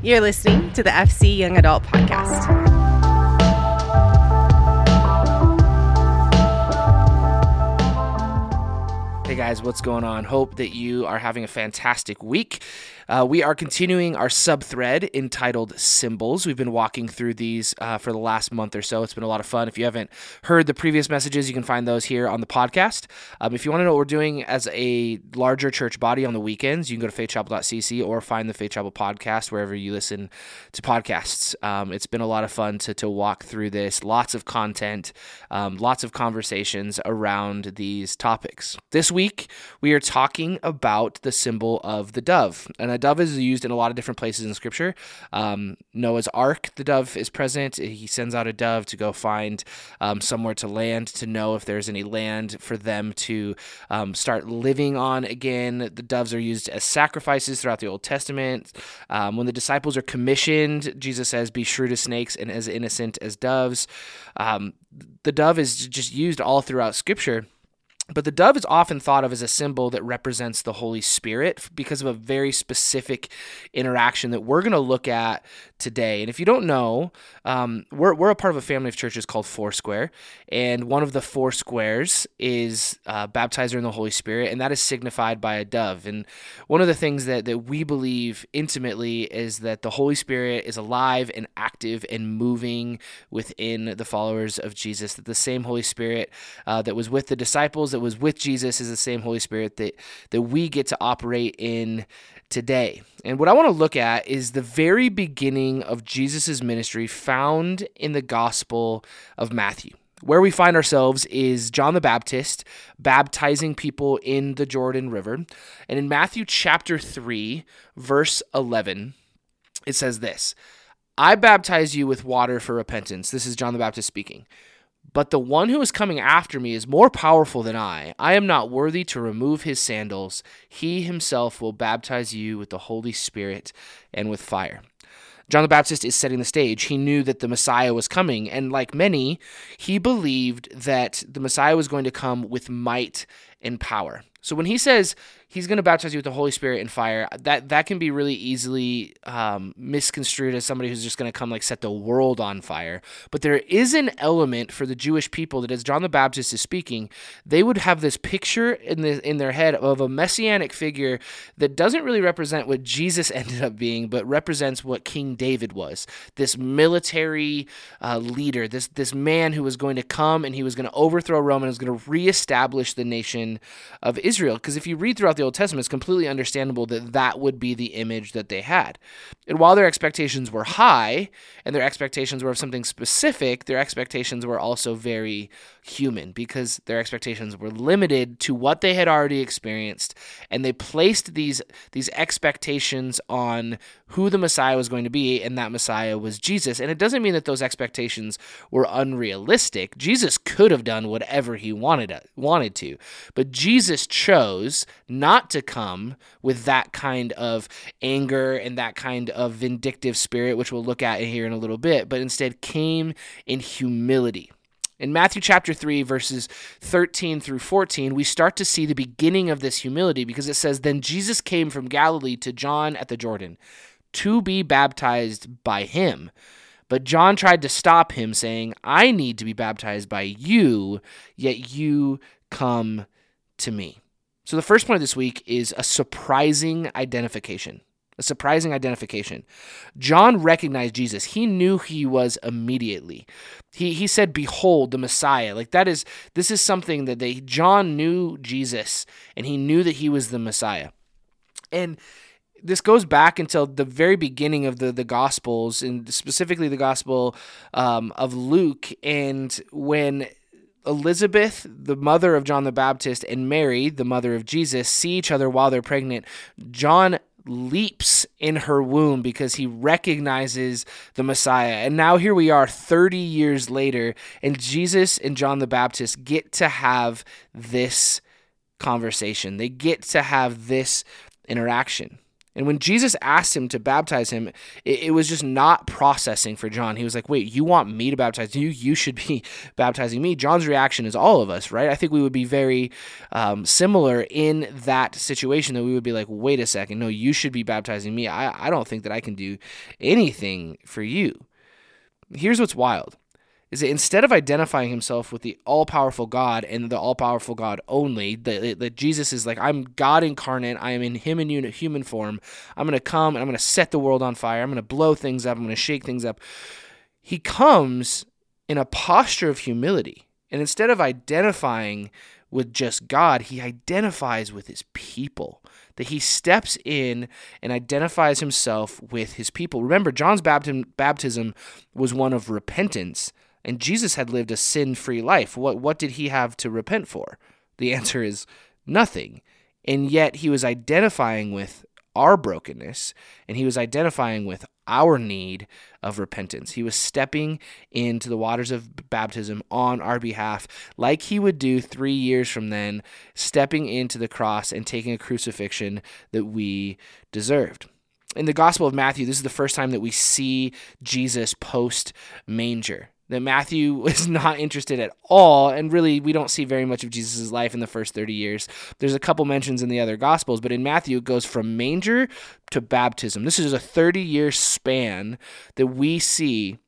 You're listening to the FC Young Adult Podcast. Guys, what's going on? Hope that you are having a fantastic week. Uh, we are continuing our sub thread entitled Symbols. We've been walking through these uh, for the last month or so. It's been a lot of fun. If you haven't heard the previous messages, you can find those here on the podcast. Um, if you want to know what we're doing as a larger church body on the weekends, you can go to faithchapel.cc or find the Faith Chapel podcast wherever you listen to podcasts. Um, it's been a lot of fun to, to walk through this. Lots of content, um, lots of conversations around these topics. This week, we are talking about the symbol of the dove. And a dove is used in a lot of different places in Scripture. Um, Noah's Ark, the dove is present. He sends out a dove to go find um, somewhere to land to know if there's any land for them to um, start living on again. The doves are used as sacrifices throughout the Old Testament. Um, when the disciples are commissioned, Jesus says, "Be shrewd as snakes and as innocent as doves." Um, the dove is just used all throughout Scripture. But the dove is often thought of as a symbol that represents the Holy Spirit because of a very specific interaction that we're going to look at today. And if you don't know, um, we're, we're a part of a family of churches called Foursquare. And one of the four squares is uh, baptizer in the Holy Spirit, and that is signified by a dove. And one of the things that, that we believe intimately is that the Holy Spirit is alive and active and moving within the followers of Jesus, that the same Holy Spirit uh, that was with the disciples, that was with Jesus, is the same Holy Spirit that, that we get to operate in today. And what I want to look at is the very beginning of Jesus' ministry found in the Gospel of Matthew. Where we find ourselves is John the Baptist baptizing people in the Jordan River. And in Matthew chapter 3, verse 11, it says this I baptize you with water for repentance. This is John the Baptist speaking. But the one who is coming after me is more powerful than I. I am not worthy to remove his sandals. He himself will baptize you with the Holy Spirit and with fire. John the Baptist is setting the stage. He knew that the Messiah was coming, and like many, he believed that the Messiah was going to come with might and power. So when he says he's going to baptize you with the Holy Spirit and fire. That that can be really easily um, misconstrued as somebody who's just going to come like set the world on fire. But there is an element for the Jewish people that, as John the Baptist is speaking, they would have this picture in the in their head of a messianic figure that doesn't really represent what Jesus ended up being, but represents what King David was. This military uh, leader, this this man who was going to come and he was going to overthrow Rome and was going to reestablish the nation of Israel. Because if you read throughout the Old Testament, it's completely understandable that that would be the image that they had. And while their expectations were high and their expectations were of something specific, their expectations were also very human because their expectations were limited to what they had already experienced and they placed these these expectations on who the Messiah was going to be and that Messiah was Jesus. And it doesn't mean that those expectations were unrealistic. Jesus could have done whatever he wanted wanted to. But Jesus chose not to come with that kind of anger and that kind of vindictive spirit which we'll look at here in a little bit, but instead came in humility. In Matthew chapter 3, verses 13 through 14, we start to see the beginning of this humility because it says, Then Jesus came from Galilee to John at the Jordan to be baptized by him. But John tried to stop him, saying, I need to be baptized by you, yet you come to me. So the first point of this week is a surprising identification a surprising identification. John recognized Jesus. He knew he was immediately. He he said, "Behold, the Messiah." Like that is this is something that they John knew Jesus and he knew that he was the Messiah. And this goes back until the very beginning of the the Gospels, and specifically the Gospel um, of Luke, and when Elizabeth, the mother of John the Baptist, and Mary, the mother of Jesus, see each other while they're pregnant. John leaps in her womb because he recognizes the Messiah. And now here we are 30 years later, and Jesus and John the Baptist get to have this conversation. They get to have this interaction. And when Jesus asked him to baptize him, it, it, was just not processing for John. He was like, "Wait, you want me to baptize you? You should be baptizing me." John's reaction is all of us, right? I think we would be very um, similar in that situation. That we would be like, "Wait a second, no, you should be baptizing me. I, I don't think that I can do anything for you." Here's what's wild is that instead of identifying himself with the all powerful God and the all powerful God only, that, Jesus is like, I'm God incarnate, I am in Him in human form, I'm going to come and I'm going to set the world on fire, I'm going to blow things up, I'm going to shake things up. He comes in a posture of humility. And instead of identifying with just God, he identifies with his people. That he steps in and identifies himself with his people. Remember, John's baptism was one of repentance and Jesus had lived a sin free life. What, what did he have to repent for? The answer is nothing. And yet he was identifying with our brokenness and he was identifying with our need of repentance. He was stepping into the waters of baptism on our behalf, like he would do three years from then, stepping into the cross and taking a crucifixion that we deserved. In the Gospel of Matthew, this is the first time that we see Jesus post manger that Matthew was not interested at all, and really we don't see very much of Jesus' life in the first 30 years. There's a couple mentions in the other Gospels, but in Matthew it goes from manger to baptism. This is a 30 year span that we see.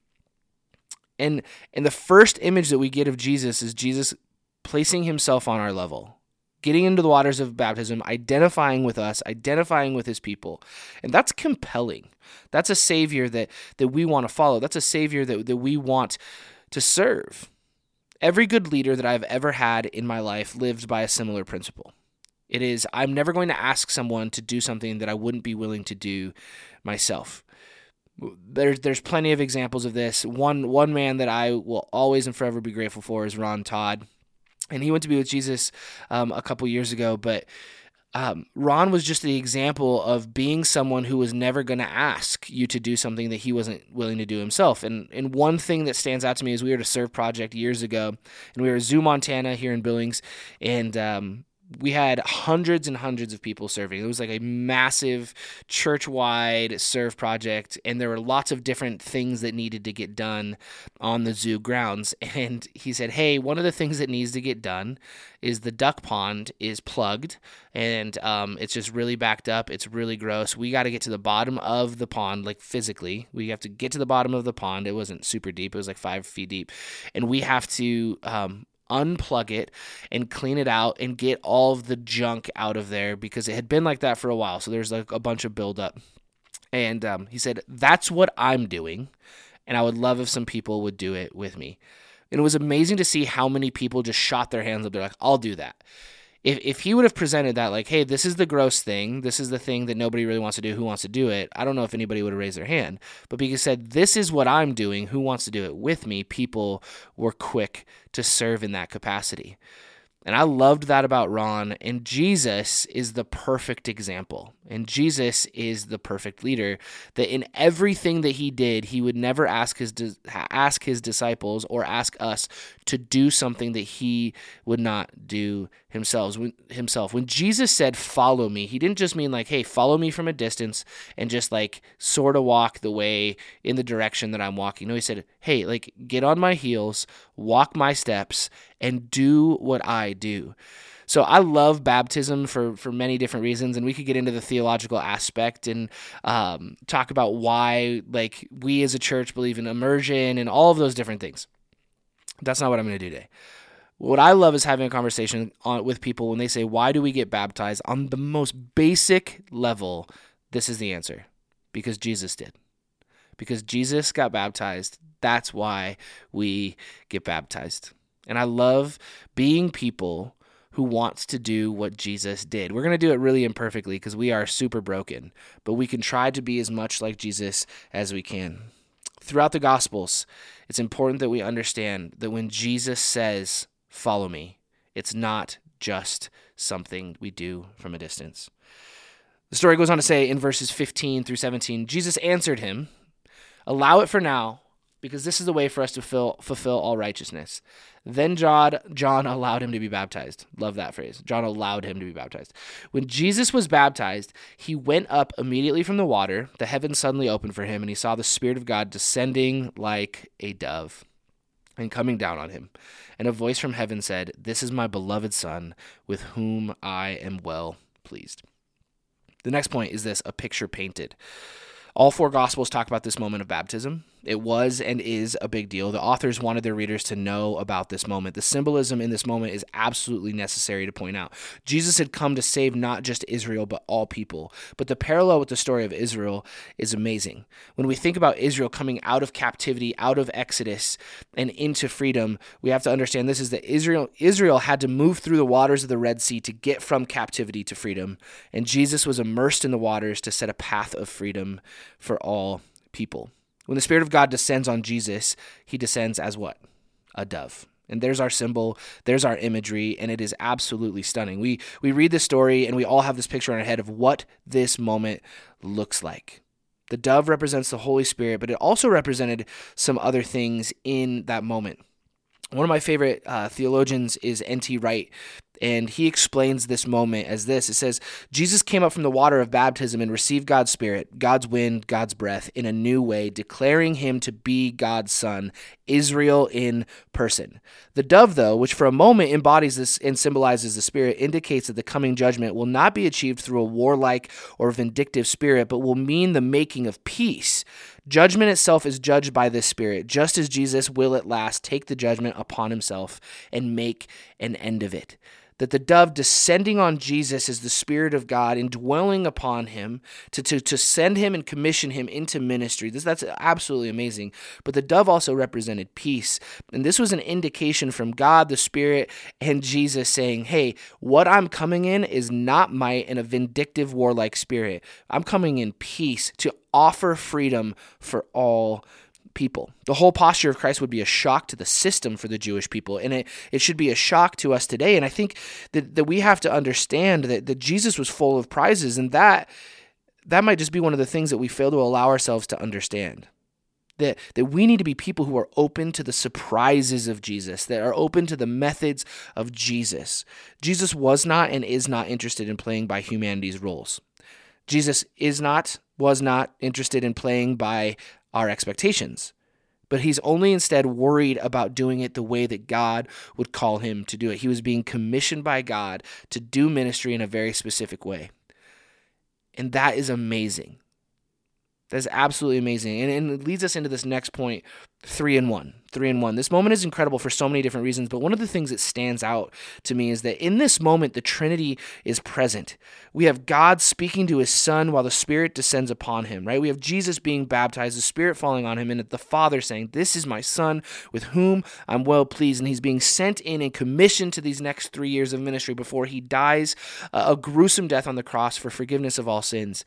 And, and the first image that we get of Jesus is Jesus placing himself on our level getting into the waters of baptism, identifying with us, identifying with his people. And that's compelling. That's a savior that that we want to follow. That's a savior that, that we want to serve. Every good leader that I've ever had in my life lived by a similar principle. It is I'm never going to ask someone to do something that I wouldn't be willing to do myself. There's there's plenty of examples of this. One one man that I will always and forever be grateful for is Ron Todd and he went to be with Jesus um, a couple years ago. But um, Ron was just the example of being someone who was never going to ask you to do something that he wasn't willing to do himself. And and one thing that stands out to me is we were at a Serve Project years ago, and we were at Zoo Montana here in Billings, and um, we had hundreds and hundreds of people serving. It was like a massive church wide serve project, and there were lots of different things that needed to get done on the zoo grounds. And he said, Hey, one of the things that needs to get done is the duck pond is plugged and um, it's just really backed up. It's really gross. We got to get to the bottom of the pond, like physically. We have to get to the bottom of the pond. It wasn't super deep, it was like five feet deep. And we have to um, unplug it and clean it out and get all of the junk out of there because it had been like that for a while. So there's like a bunch of buildup. And um, he said, That's what I'm doing. And I would love if some people would do it with me. And it was amazing to see how many people just shot their hands up. They're like, I'll do that if if he would have presented that like, hey, this is the gross thing, this is the thing that nobody really wants to do, who wants to do it? I don't know if anybody would have raised their hand. But because said, this is what I'm doing, who wants to do it with me? People were quick to serve in that capacity. And I loved that about Ron. And Jesus is the perfect example. And Jesus is the perfect leader. That in everything that he did, he would never ask his ask his disciples or ask us to do something that he would not do himself. When, himself. When Jesus said, "Follow me," he didn't just mean like, "Hey, follow me from a distance and just like sort of walk the way in the direction that I'm walking." No, he said, "Hey, like get on my heels, walk my steps, and do what I do." So I love baptism for for many different reasons, and we could get into the theological aspect and um, talk about why, like, we as a church believe in immersion and all of those different things. That's not what I'm going to do today. What I love is having a conversation on, with people when they say, Why do we get baptized? On the most basic level, this is the answer because Jesus did. Because Jesus got baptized. That's why we get baptized. And I love being people who wants to do what Jesus did. We're going to do it really imperfectly because we are super broken, but we can try to be as much like Jesus as we can. Throughout the Gospels, it's important that we understand that when Jesus says, Follow me, it's not just something we do from a distance. The story goes on to say in verses 15 through 17 Jesus answered him, Allow it for now because this is the way for us to fill, fulfill all righteousness. Then John, John allowed him to be baptized. Love that phrase. John allowed him to be baptized. When Jesus was baptized, he went up immediately from the water. The heavens suddenly opened for him, and he saw the Spirit of God descending like a dove and coming down on him. And a voice from heaven said, This is my beloved Son, with whom I am well pleased. The next point is this a picture painted. All four Gospels talk about this moment of baptism. It was and is a big deal. The authors wanted their readers to know about this moment. The symbolism in this moment is absolutely necessary to point out. Jesus had come to save not just Israel, but all people. But the parallel with the story of Israel is amazing. When we think about Israel coming out of captivity, out of Exodus, and into freedom, we have to understand this is that Israel Israel had to move through the waters of the Red Sea to get from captivity to freedom. And Jesus was immersed in the waters to set a path of freedom for all people. When the Spirit of God descends on Jesus, he descends as what? A dove. And there's our symbol, there's our imagery, and it is absolutely stunning. We we read this story and we all have this picture in our head of what this moment looks like. The dove represents the Holy Spirit, but it also represented some other things in that moment. One of my favorite uh, theologians is N.T. Wright, and he explains this moment as this. It says jesus came up from the water of baptism and received god's spirit god's wind god's breath in a new way declaring him to be god's son israel in person. The dove though which for a moment embodies this and symbolizes the spirit indicates that the coming judgment will not be achieved through a warlike or vindictive spirit but will mean the making of peace. Judgment itself is judged by this Spirit, just as Jesus will at last take the judgment upon himself and make an end of it that the dove descending on Jesus is the Spirit of God indwelling upon him to, to, to send him and commission him into ministry. This, that's absolutely amazing. But the dove also represented peace. And this was an indication from God, the Spirit, and Jesus saying, Hey, what I'm coming in is not might and a vindictive, warlike spirit. I'm coming in peace to offer freedom for all people. The whole posture of Christ would be a shock to the system for the Jewish people, and it, it should be a shock to us today. And I think that, that we have to understand that, that Jesus was full of prizes, and that that might just be one of the things that we fail to allow ourselves to understand. That, that we need to be people who are open to the surprises of Jesus, that are open to the methods of Jesus. Jesus was not and is not interested in playing by humanity's rules. Jesus is not, was not interested in playing by our expectations. But he's only instead worried about doing it the way that God would call him to do it. He was being commissioned by God to do ministry in a very specific way. And that is amazing. That's absolutely amazing. And, and, it leads us into this next point three and one. Three and one. This moment is incredible for so many different reasons, but one of the things that stands out to me is that in this moment, the Trinity is present. We have God speaking to his Son while the Spirit descends upon him, right? We have Jesus being baptized, the Spirit falling on him, and the Father saying, This is my Son with whom I'm well pleased. And he's being sent in and commissioned to these next three years of ministry before he dies a gruesome death on the cross for forgiveness of all sins.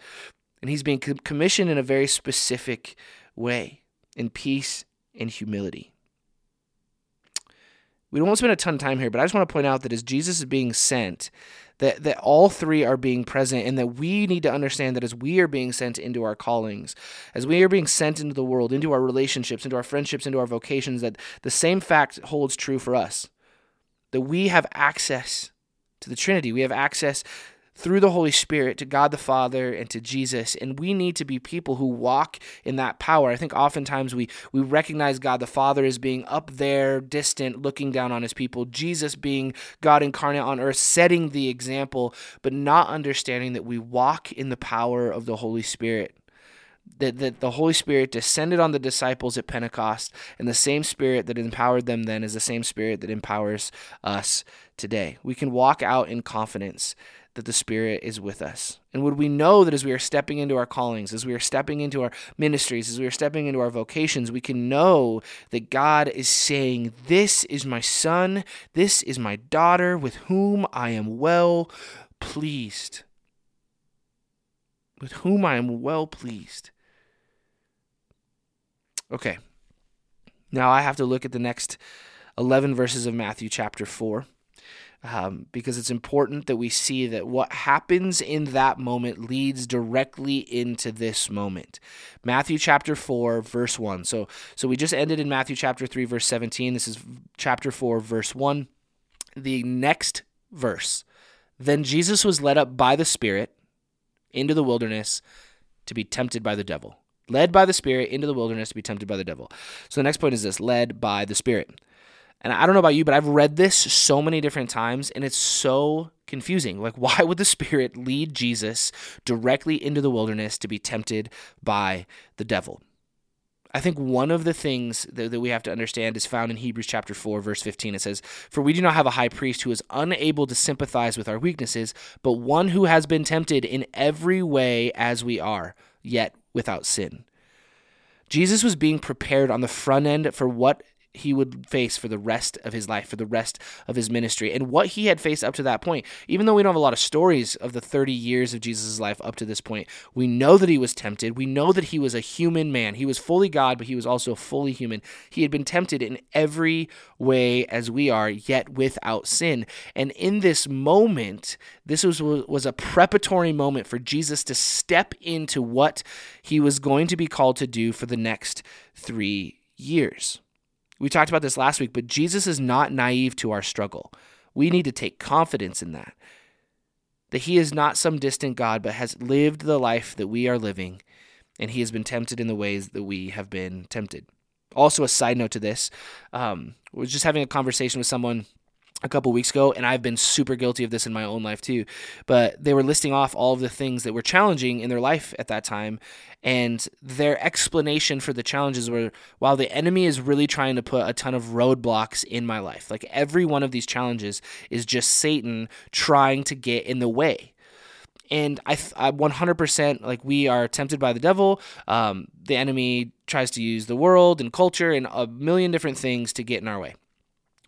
And he's being commissioned in a very specific way in peace and humility. We don't spend a ton of time here, but I just want to point out that as Jesus is being sent, that, that all three are being present, and that we need to understand that as we are being sent into our callings, as we are being sent into the world, into our relationships, into our friendships, into our vocations, that the same fact holds true for us. That we have access to the Trinity. We have access through the Holy Spirit to God the Father and to Jesus. And we need to be people who walk in that power. I think oftentimes we, we recognize God the Father as being up there, distant, looking down on his people, Jesus being God incarnate on earth, setting the example, but not understanding that we walk in the power of the Holy Spirit that, that the Holy Spirit descended on the disciples at Pentecost, and the same Spirit that empowered them then is the same Spirit that empowers us today. We can walk out in confidence that the Spirit is with us? And would we know that as we are stepping into our callings, as we are stepping into our ministries, as we are stepping into our vocations, we can know that God is saying, This is my son, this is my daughter, with whom I am well pleased. With whom I am well pleased. Okay. Now I have to look at the next 11 verses of Matthew chapter 4. um, because it's important that we see that what happens in that moment leads directly into this moment. Matthew chapter 4, verse 1. So, so we just ended in Matthew chapter 3, verse 17. This is chapter 4, verse 1. The next verse. Then Jesus was led up by the Spirit into the wilderness to be tempted by the devil. Led by the Spirit into the wilderness to be tempted by the devil. So the next point is this led by the Spirit. And I don't know about you, but I've read this so many different times and it's so confusing. Like, why would the Spirit lead Jesus directly into the wilderness to be tempted by the devil? I think one of the things that, that, we have to understand is found in Hebrews chapter 4, verse 15. It says, For we do not have a high priest who is unable to sympathize with our weaknesses, but one who has been tempted in every way as we are, yet without sin. Jesus was being prepared on the front end for what he would face for the rest of his life, for the rest of his ministry, and what he had faced up to that point. Even though we don't have a lot of stories of the 30 years of Jesus' life up to this point, we know that he was tempted. We know that he was a human man. He was fully God, but he was also fully human. He had been tempted in every way as we are, yet without sin. And in this moment, this was, was a preparatory moment for Jesus to step into what he was going to be called to do for the next three years. We talked about this last week, but Jesus is not naive to our struggle. We need to take confidence in that. That he is not some distant God, but has lived the life that we are living, and he has been tempted in the ways that we have been tempted. Also, a side note to this, um, was just having a conversation with someone a couple weeks ago, and I've been super guilty of this in my own life too. But they were listing off all of the things that were challenging in their life at that time, and their explanation for the challenges were while the enemy is really trying to put a ton of roadblocks in my life, like every one of these challenges is just Satan trying to get in the way. And I, I 100% like we are tempted by the devil. Um, the enemy tries to use the world and culture and a million different things to get in our way.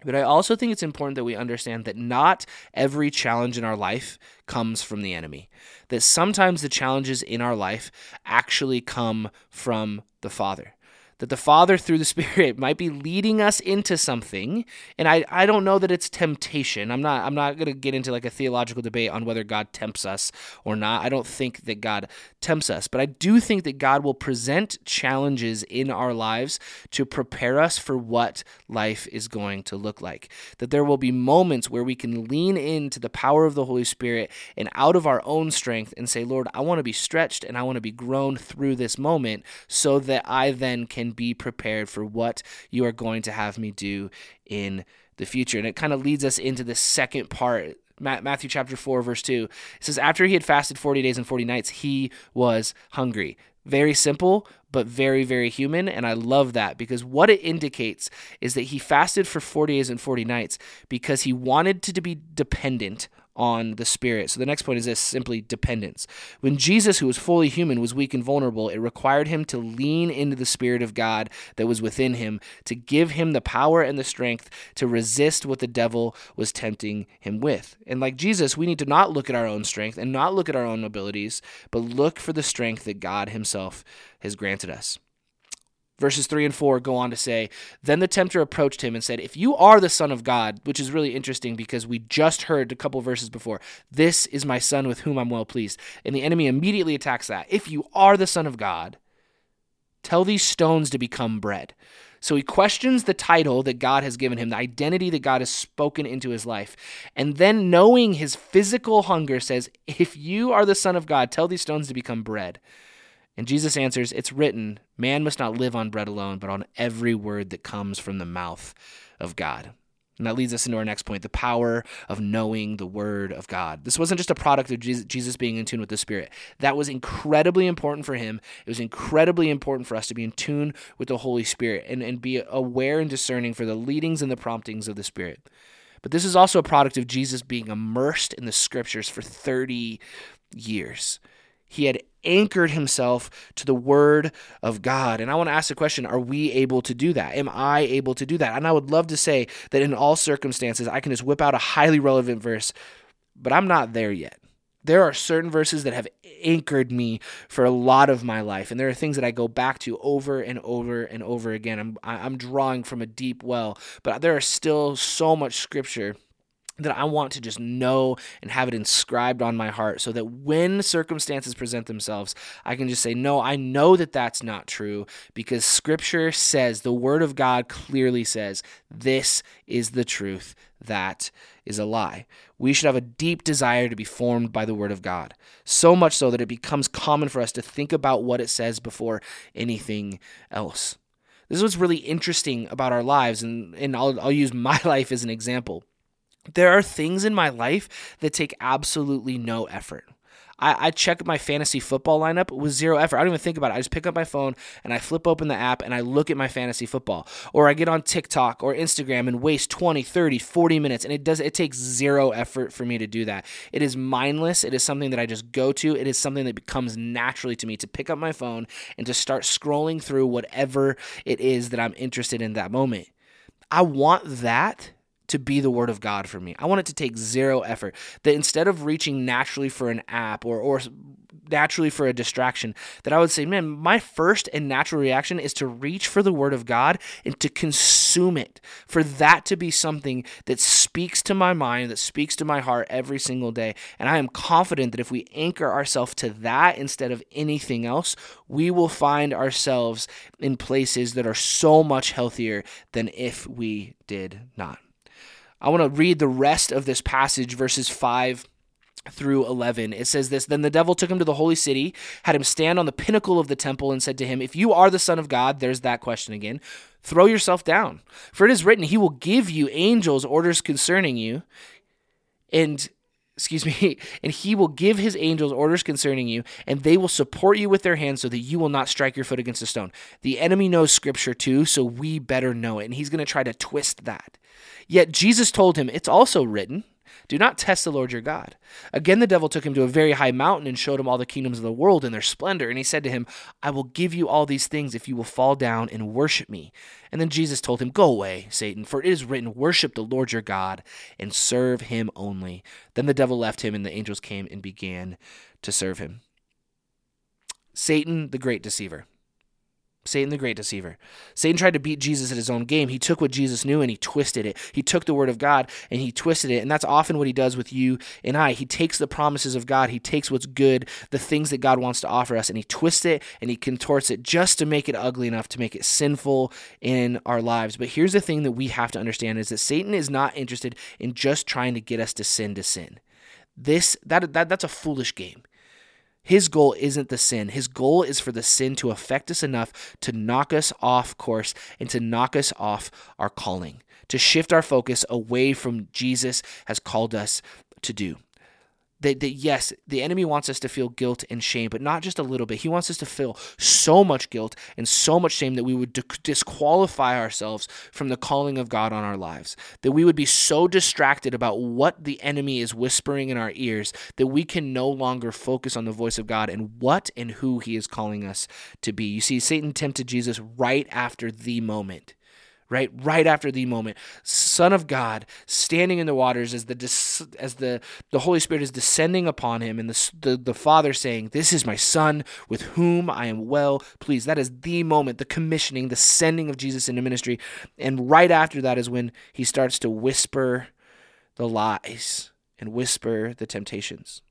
But I also think it's important that we understand that not every challenge in our life comes from the enemy. That sometimes the challenges in our life actually come from the Father that the Father through the Spirit might be leading us into something. And I, I don't know that it's temptation. I'm not I'm not gonna get into like a theological debate on whether God tempts us or not. I don't think that God tempts us, but I do think that God will present challenges in our lives to prepare us for what life is going to look like. That there will be moments where we can lean into the power of the Holy Spirit and out of our own strength and say, Lord, I want to be stretched and I want to be grown through this moment so that I then can and be prepared for what you are going to have me do in the future. And it kind of leads us into the second part Matthew chapter 4, verse 2. It says, After he had fasted 40 days and 40 nights, he was hungry. Very simple, but very, very human. And I love that because what it indicates is that he fasted for 40 days and 40 nights because he wanted to be dependent on the Spirit. So the next point is this simply dependence. When Jesus, who was fully human, was weak and vulnerable, it required him to lean into the Spirit of God that was within him to give him the power and the strength to resist what the devil was tempting him with. And like Jesus, we need to not look at our own strength and not look at our own abilities, but look for the strength that God Himself has granted us. Verses 3 and 4 go on to say, Then the tempter approached him and said, If you are the Son of God, which is really interesting because we just heard a couple verses before, This is my Son with whom I'm well pleased. And the enemy immediately attacks that. If you are the Son of God, tell these stones to become bread. So he questions the title that God has given him, the identity that God has spoken into his life. And then, knowing his physical hunger, says, If you are the Son of God, tell these stones to become bread. And Jesus answers, It's written, man must not live on bread alone, but on every word that comes from the mouth of God. And that leads us into our next point the power of knowing the Word of God. This wasn't just a product of Jesus being in tune with the Spirit. That was incredibly important for him. It was incredibly important for us to be in tune with the Holy Spirit and, and be aware and discerning for the leadings and the promptings of the Spirit. But this is also a product of Jesus being immersed in the Scriptures for 30 years. He had anchored himself to the word of God. And I want to ask the question are we able to do that? Am I able to do that? And I would love to say that in all circumstances, I can just whip out a highly relevant verse, but I'm not there yet. There are certain verses that have anchored me for a lot of my life, and there are things that I go back to over and over and over again. I'm I'm drawing from a deep well, but there are still so much scripture that I want to just know and have it inscribed on my heart so that when circumstances present themselves, I can just say, No, I know that that's not true because scripture says, the word of God clearly says, this is the truth. That is a lie. We should have a deep desire to be formed by the word of God, so much so that it becomes common for us to think about what it says before anything else. This is what's really interesting about our lives, and, and I'll, I'll use my life as an example there are things in my life that take absolutely no effort. I, I check my fantasy football lineup with zero effort. I don't even think about it. I just pick up my phone and I flip open the app and I look at my fantasy football. Or I get on TikTok or Instagram and waste 20, 30, 40 minutes. And it does it takes zero effort for me to do that. It is mindless. It is something that I just go to. It is something that becomes naturally to me to pick up my phone and to start scrolling through whatever it is that I'm interested in that moment. I want that to be the word of God for me. I want it to take zero effort. That instead of reaching naturally for an app or or naturally for a distraction, that I would say, man, my first and natural reaction is to reach for the word of God and to consume it. For that to be something that speaks to my mind, that speaks to my heart every single day. And I am confident that if we anchor ourselves to that instead of anything else, we will find ourselves in places that are so much healthier than if we did not. I want to read the rest of this passage, verses 5 through 11. It says this Then the devil took him to the holy city, had him stand on the pinnacle of the temple, and said to him, If you are the Son of God, there's that question again, throw yourself down. For it is written, He will give you angels orders concerning you, and excuse me, and he will give his angels orders concerning you, and they will support you with their hands so that you will not strike your foot against a stone. The enemy knows scripture too, so we better know it. And he's going to try to twist that. Yet Jesus told him, It's also written, do not test the Lord your God. Again, the devil took him to a very high mountain and showed him all the kingdoms of the world and their splendor. And he said to him, I will give you all these things if you will fall down and worship me. And then Jesus told him, Go away, Satan, for it is written, Worship the Lord your God and serve him only. Then the devil left him, and the angels came and began to serve him. Satan, the great deceiver. Satan the great deceiver. Satan tried to beat Jesus at his own game. He took what Jesus knew and he twisted it. He took the word of God and he twisted it. And that's often what he does with you and I. He takes the promises of God, he takes what's good, the things that God wants to offer us, and he twists it and he contorts it just to make it ugly enough to make it sinful in our lives. But here's the thing that we have to understand is that Satan is not interested in just trying to get us to sin to sin. This that, that that's a foolish game. His goal isn't the sin. His goal is for the sin to affect us enough to knock us off course and to knock us off our calling, to shift our focus away from Jesus has called us to do that, that yes, the enemy wants us to feel guilt and shame, but not just a little bit. He wants us to feel so much guilt and so much shame that we would disqualify ourselves from the calling of God on our lives. That we would be so distracted about what the enemy is whispering in our ears that we can no longer focus on the voice of God and what and who he is calling us to be. You see, Satan tempted Jesus right after the moment right? Right after the moment. Son of god standing in the waters as the as the the holy spirit is descending upon him and the, the the father saying this is my son with whom i am well pleased. That is the moment the commissioning the sending of jesus into ministry. And right after that is when he starts to whisper the lies and whisper the temptations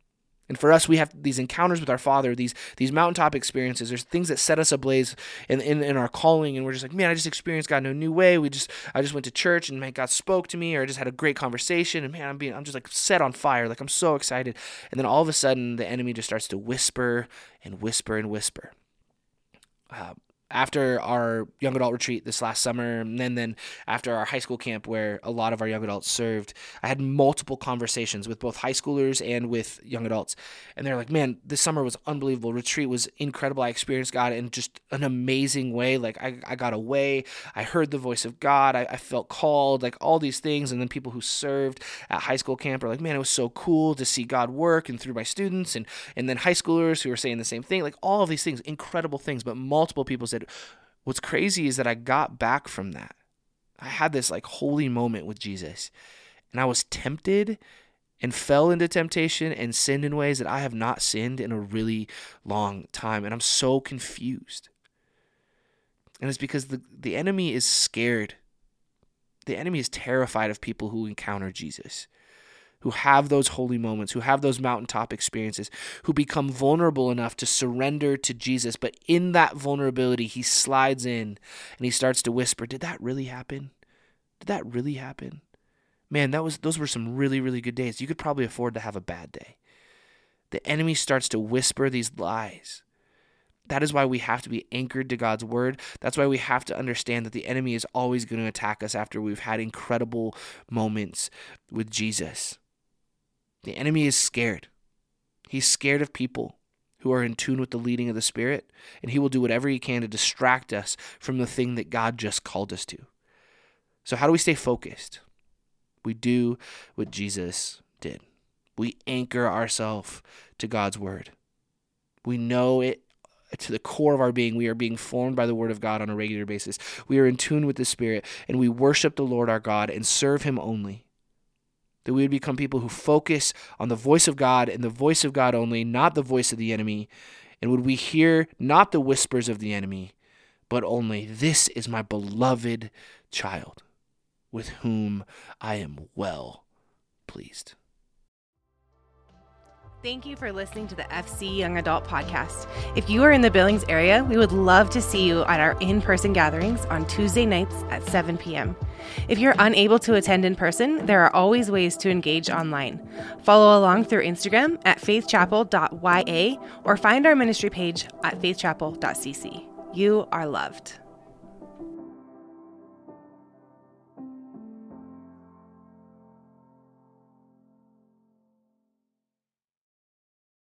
and for us, we have these encounters with our Father, these these mountaintop experiences. There's things that set us ablaze in, in, in our calling, and we're just like, man, I just experienced God in a new way. We just I just went to church, and man, God spoke to me, or I just had a great conversation, and man, I'm being I'm just like set on fire, like I'm so excited. And then all of a sudden, the enemy just starts to whisper and whisper and whisper. Uh, after our young adult retreat this last summer, and then, after our high school camp where a lot of our young adults served, I had multiple conversations with both high schoolers and with young adults. And they're like, man, this summer was unbelievable. Retreat was incredible. I experienced God in just an amazing way. Like, I, I got away. I heard the voice of God. I, I felt called, like all these things. And then people who served at high school camp are like, man, it was so cool to see God work and through my students. And, and then high schoolers who were saying the same thing, like all of these things, incredible things. But multiple people said, what's crazy is that I got back from that. I had this like holy moment with Jesus, and I was tempted and fell into temptation and sinned in ways that I have not sinned in a really long time. And I'm so confused. And it's because the, the enemy is scared. The enemy is terrified of people who encounter Jesus. Who have those holy moments, who have those mountaintop experiences, who become vulnerable enough to surrender to Jesus. But in that vulnerability, he slides in and he starts to whisper, Did that really happen? Did that really happen? Man, that was those were some really, really good days. You could probably afford to have a bad day. The enemy starts to whisper these lies. That is why we have to be anchored to God's word. That's why we have to understand that the enemy is always going to attack us after we've had incredible moments with Jesus. The enemy is scared. He's scared of people who are in tune with the leading of the Spirit, and he will do whatever he can to distract us from the thing that God just called us to. So, how do we stay focused? We do what Jesus did. We anchor ourselves to God's word. We know it to the core of our being. We are being formed by the word of God on a regular basis. We are in tune with the Spirit, and we worship the Lord our God and serve him only that we would become people who focus on the voice of God and the voice of God only, not the voice of the enemy. And would we hear not the whispers of the enemy, but only, This is my beloved child, with whom I am well pleased. Thank you for listening to the FC Young Adult Podcast. If you are in the Billings area, we would love to see you at our in person gatherings on Tuesday nights at 7 p.m. If you're unable to attend in person, there are always ways to engage online. Follow along through Instagram at faithchapel.ya or find our ministry page at faithchapel.cc. You are loved.